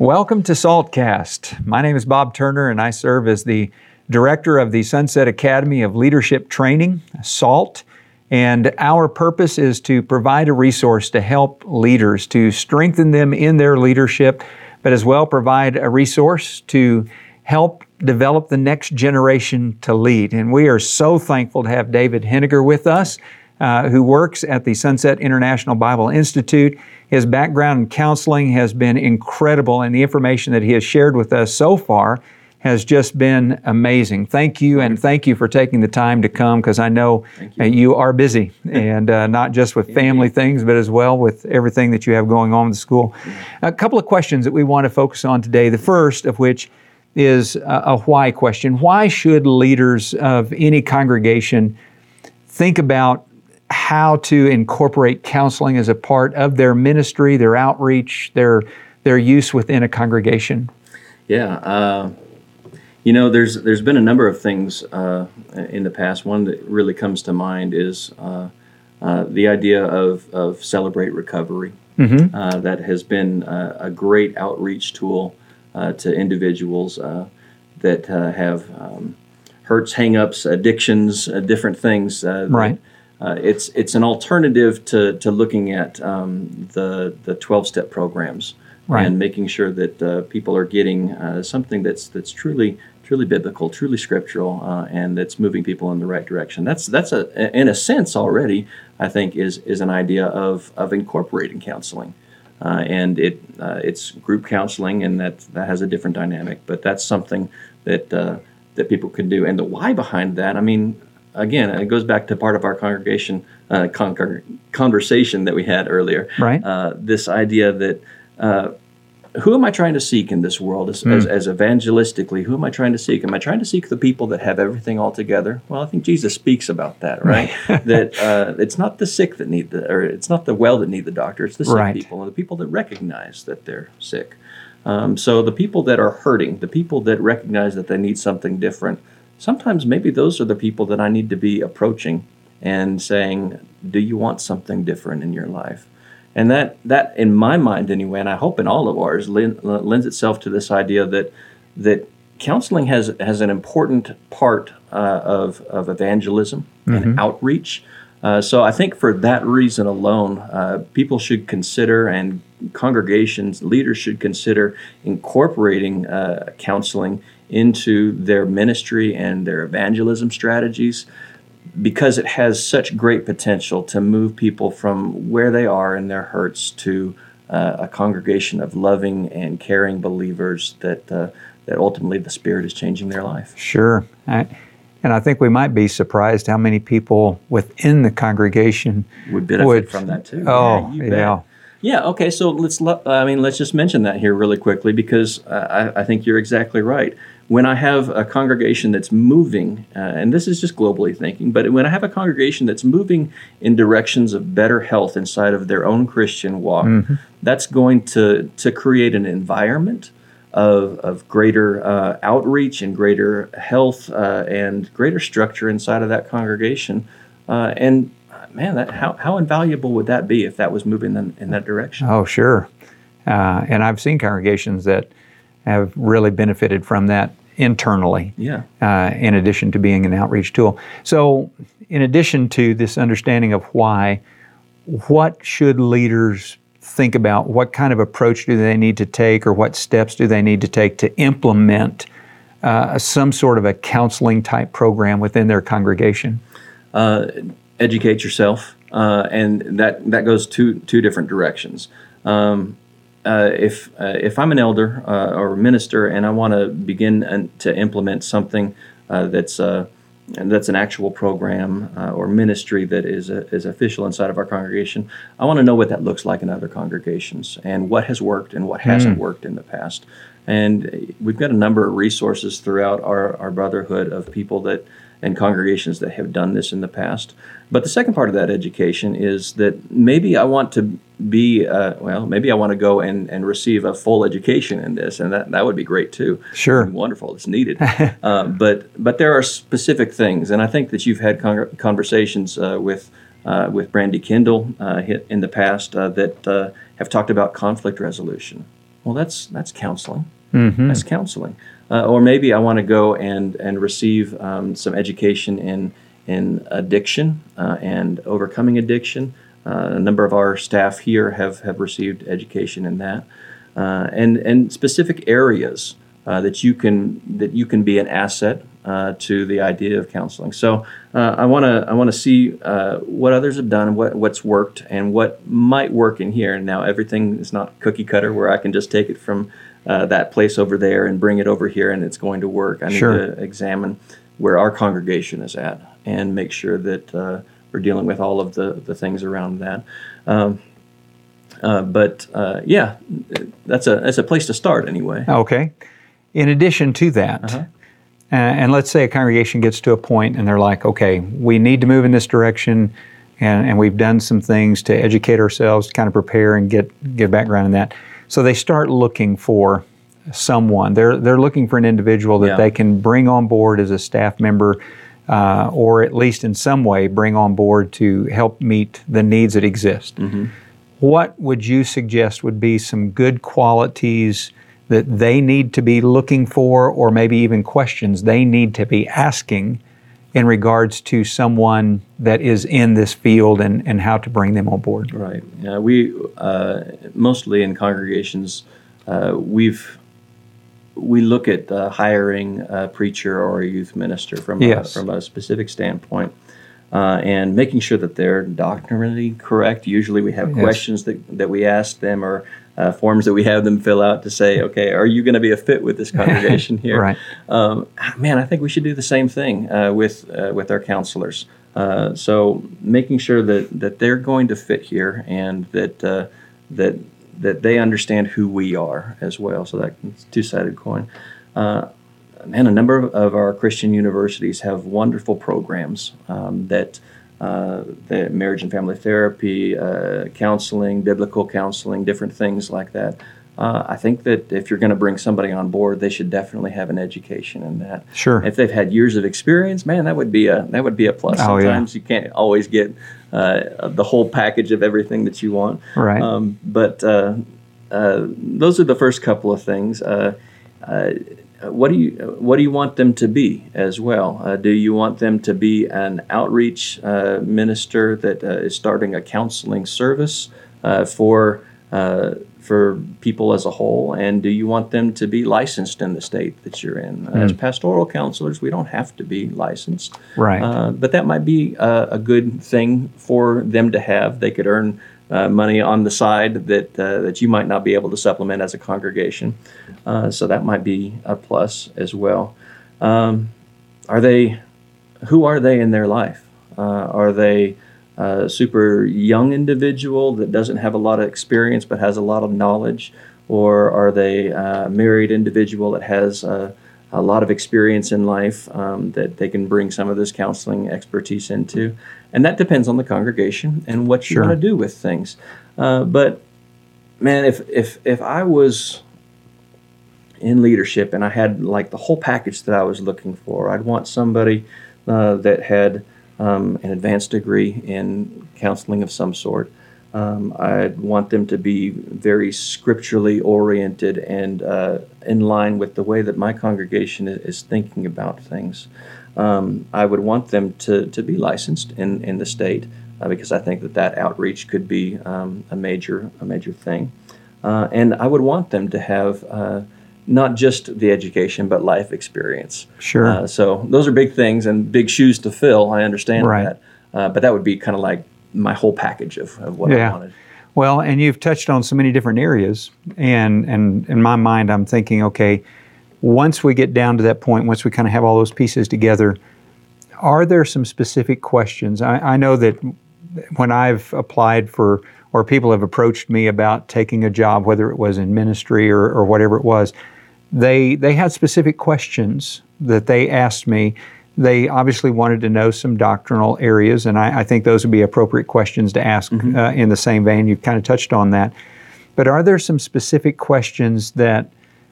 Welcome to Saltcast. My name is Bob Turner, and I serve as the director of the Sunset Academy of Leadership Training, SALT. And our purpose is to provide a resource to help leaders, to strengthen them in their leadership, but as well provide a resource to help develop the next generation to lead. And we are so thankful to have David Henniger with us, uh, who works at the Sunset International Bible Institute. His background in counseling has been incredible, and the information that he has shared with us so far has just been amazing. Thank you, and thank you for taking the time to come because I know you. you. are busy, and uh, not just with family things, but as well with everything that you have going on in the school. A couple of questions that we want to focus on today. The first of which is a why question. Why should leaders of any congregation think about how to incorporate counseling as a part of their ministry, their outreach, their their use within a congregation? Yeah, uh, you know, there's there's been a number of things uh, in the past. One that really comes to mind is uh, uh the idea of of celebrate recovery. Mm-hmm. Uh, that has been a great outreach tool uh, to individuals that have um, hurts, hangups, addictions, different things. right. Uh, it's it's an alternative to, to looking at um, the the twelve step programs right. and making sure that uh, people are getting uh, something that's that's truly truly biblical, truly scriptural, uh, and that's moving people in the right direction. That's that's a in a sense already I think is is an idea of of incorporating counseling. Uh, and it uh, it's group counseling, and that that has a different dynamic. But that's something that that people can do. And the why behind that, I mean, again, it goes back to part of our congregation uh, con- conversation that we had earlier. Right. Uh, this idea that uh, who am I trying to seek in this world as, mm. as, as, evangelistically? Who am I trying to seek? Am I trying to seek the people that have everything all together? Well, I think Jesus speaks about that, right? that uh, it's not the sick that need the, or it's not the well that need the doctor. It's the sick right. people and the people that recognize that they're sick. Um, so the people that are hurting, the people that recognize that they need something different, sometimes maybe those are the people that I need to be approaching and saying, "Do you want something different in your life?" And that that in my mind anyway, and I hope in all of ours, lends itself to this idea that that counseling has has an important part uh, of of evangelism mm-hmm. and outreach. Uh, so I think for that reason alone, uh, people should consider and congregations leaders should consider incorporating uh, counseling into their ministry and their evangelism strategies because it has such great potential to move people from where they are in their hurts to uh, a congregation of loving and caring believers that uh, that ultimately the Spirit is changing their life. Sure. I, and I think we might be surprised how many people within the congregation would benefit would, from that too. Oh, yeah. yeah. Yeah. Okay. So let's. I mean, let's just mention that here really quickly because I, I think you're exactly right when I have a congregation that's moving, uh, and this is just globally thinking, but when I have a congregation that's moving in directions of better health inside of their own Christian walk, mm-hmm. that's going to, to create an environment of, of greater uh, outreach and greater health uh, and greater structure inside of that congregation. Uh, and man, that, how, how invaluable would that be if that was moving in, in that direction? Oh, sure. Uh, and I've seen congregations that have really benefited from that internally. Yeah. Uh, in addition to being an outreach tool. So, in addition to this understanding of why, what should leaders think about? What kind of approach do they need to take, or what steps do they need to take to implement uh, some sort of a counseling type program within their congregation? Uh, educate yourself, uh, and that that goes two two different directions. Um, uh, if uh, if I'm an elder uh, or minister and I want to begin to implement something uh, that's uh, that's an actual program uh, or ministry that is is official inside of our congregation, I want to know what that looks like in other congregations and what has worked and what hasn't mm. worked in the past. And we've got a number of resources throughout our, our brotherhood of people that and congregations that have done this in the past. But the second part of that education is that maybe I want to be, uh, well, maybe I want to go and, and receive a full education in this, and that, that would be great too. Sure. Wonderful. It's needed. uh, but, but there are specific things, and I think that you've had con- conversations uh, with, uh, with Brandy Kendall uh, in the past uh, that have talked about conflict resolution. Well, that's that's counseling. Mm-hmm. That's counseling. Uh, or maybe I want to go and and receive um, some education in in addiction uh, and overcoming addiction. Uh, a number of our staff here have have received education in that, uh, and and specific areas uh, that you can that you can be an asset uh, to the idea of counseling. So I want to I want to see what others have done, what what's worked, and what might work in here. Now everything is not cookie cutter where I can just take it from uh, that place over there and bring it over here and it's going to work. I need sure. to examine where our congregation is at and make sure that uh, we're dealing with all of the the things around that. Um, uh, but yeah, that's a that's a place to start anyway. Okay. In addition to that, uh-huh. Uh, and let's say a congregation gets to a point and they're like, okay, we need to move in this direction, and, and we've done some things to educate ourselves, to kind of prepare and get get background in that. So they start looking for someone. They're they're looking for an individual that yeah. they can bring on board as a staff member, uh, or at least in some way bring on board to help meet the needs that exist. Mm-hmm. What would you suggest would be some good qualities? that they need to be looking for, or maybe even questions they need to be asking in regards to someone that is in this field and, and how to bring them on board? Right. Yeah, we uh, mostly in congregations, uh, we've we look at uh, hiring a preacher or a youth minister from yes. a, from a specific standpoint. Uh, and making sure that they're doctrinally correct. Usually, we have yes. questions that, that we ask them, or uh, forms that we have them fill out to say, okay, are you going to be a fit with this congregation here? right. Um, man, I think we should do the same thing uh, with uh, with our counselors. Uh, so making sure that, that they're going to fit here and that uh, that that they understand who we are as well. So that's two sided coin. Uh, man, a number of, of, our Christian universities have wonderful programs um, that uh, the marriage and family therapy, uh, counseling, biblical counseling, different things like that. Uh, I think that if you're going to bring somebody on board, they should definitely have an education in that. Sure. If they've had years of experience, man, that would be a that would be a plus. Oh, Sometimes yeah. you can't always get uh, the whole package of everything that you want. Right. Um, but uh, uh, those are the first couple of things what do you what do you want them to be as well? Uh, do you want them to be an outreach uh, minister that uh, is starting a counseling service uh, for uh, for people as a whole, and do you want them to be licensed in the state that you're in? Mm. As pastoral counselors, we don't have to be licensed, right? Uh, but that might be a, a good thing for them to have. They could earn uh, money on the side that uh, that you might not be able to supplement as a congregation. Uh, so that might be a plus as well. Um, are they? Who are they in their life? Uh, are they a super young individual that doesn't have a lot of experience but has a lot of knowledge, or are they a married individual that has a, a lot of experience in life um, that they can bring some of this counseling expertise into? And that depends on the congregation and what you sure. want to do with things. Uh, but man, if if if I was in leadership and I had like the whole package that I was looking for, I'd want somebody uh, that had um, an advanced degree in counseling of some sort. Um, I'd want them to be very scripturally oriented and uh, in line with the way that my congregation is, thinking about things um, I would want them to, to be licensed in, in the state uh, because I think that that outreach could be um, a major a major thing, uh, and I would want them to have uh, not just the education but life experience. Sure. Uh, so those are big things and big shoes to fill. I understand right. that, uh, but that would be kind of like my whole package of, of what yeah. I wanted. Well, and you've touched on so many different areas, and and in my mind, I'm thinking, okay once we get down to that point, once we kind of have all those pieces together, are there some specific questions? I, I know that when I've applied for, or people have approached me about taking a job, whether it was in ministry or, or whatever it was, they they had specific questions that they asked me. They obviously wanted to know some doctrinal areas, and I, I think those would be appropriate questions to ask mm-hmm. uh, in the same vein. You've kind of touched on that. But are there some specific questions that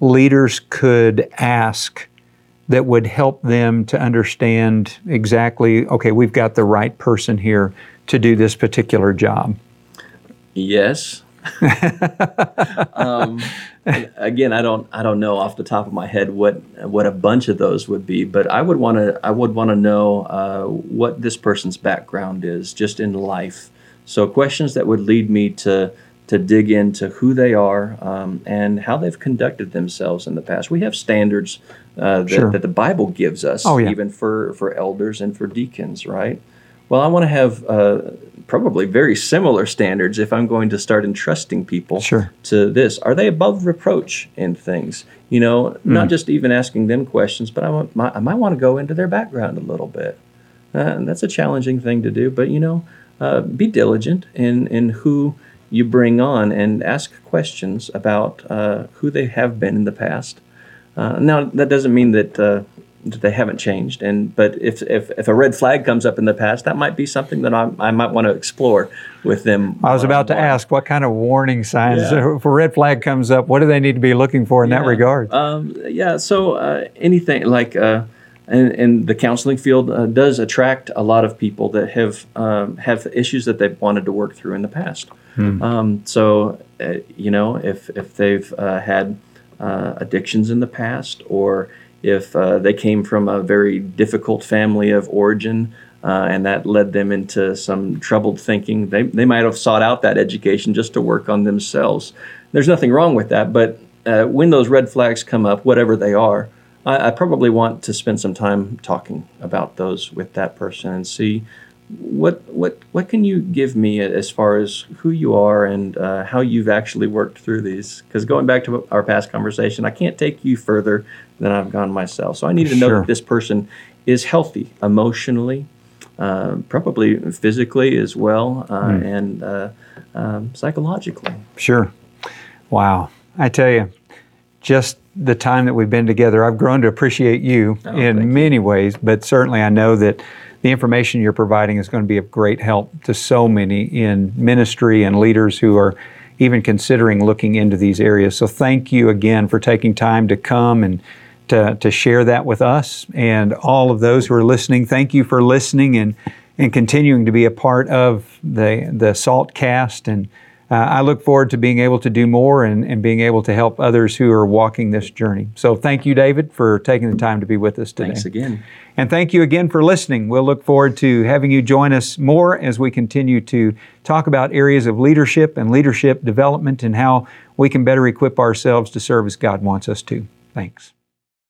leaders could ask that would help them to understand exactly okay, we've got the right person here to do this particular job? Yes. um, again, I don't I don't know off the top of my head what what a bunch of those would be, but I would want to I would want to know uh, what this person's background is just in life. So questions that would lead me to to dig into who they are um, and how they've conducted themselves in the past. We have standards uh, that, sure. that, the Bible gives us, oh, yeah. even for for elders and for deacons, right? Well, I want to have uh, probably very similar standards if I'm going to start entrusting people sure. to this. Are they above reproach in things? You know, mm. not just even asking them questions, but I, want, I might want to go into their background a little bit. Uh, and that's a challenging thing to do, but you know, uh, be diligent in, in who you bring on and ask questions about uh, who they have been in the past. Uh, now, that doesn't mean that uh, they haven't changed. And but if, if, if a red flag comes up in the past, that might be something that I, I might want to explore with them. I was about to ask what kind of warning signs yeah. if a red flag comes up, what do they need to be looking for in yeah. that regard? Um, yeah, so uh, anything like. Uh, and, and, the counseling field uh, does attract a lot of people that have um, have issues that they've wanted to work through in the past. Hmm. Um, so, uh, you know, if if they've uh, had uh, addictions in the past, or if uh, they came from a very difficult family of origin uh, and that led them into some troubled thinking, they, they might have sought out that education just to work on themselves. There's nothing wrong with that, but uh, when those red flags come up, whatever they are, I, I, probably want to spend some time talking about those with that person and see what what what can you give me as far as who you are and uh, how you've actually worked through these? Because going back to our past conversation, I can't take you further than I've gone myself. So I need to know that this person is healthy emotionally, uh, probably physically as well, uh, mm. and uh, um, psychologically. Sure. Wow. I tell you, just the time that we've been together, I've grown to appreciate you oh, in many you. ways, but certainly I know that the information you're providing is going to be of great help to so many in ministry and leaders who are even considering looking into these areas. So thank you again for taking time to come and to, to share that with us and all of those who are listening. Thank you for listening and, and continuing to be a part of the, the SALT cast and uh, I look forward to being able to do more and, and being able to help others who are walking this journey. So thank you, David, for taking the time to be with us today. Thanks again. And thank you again for listening. We'll look forward to having you join us more as we continue to talk about areas of leadership and leadership development and how we can better equip ourselves to serve as God wants us to. Thanks.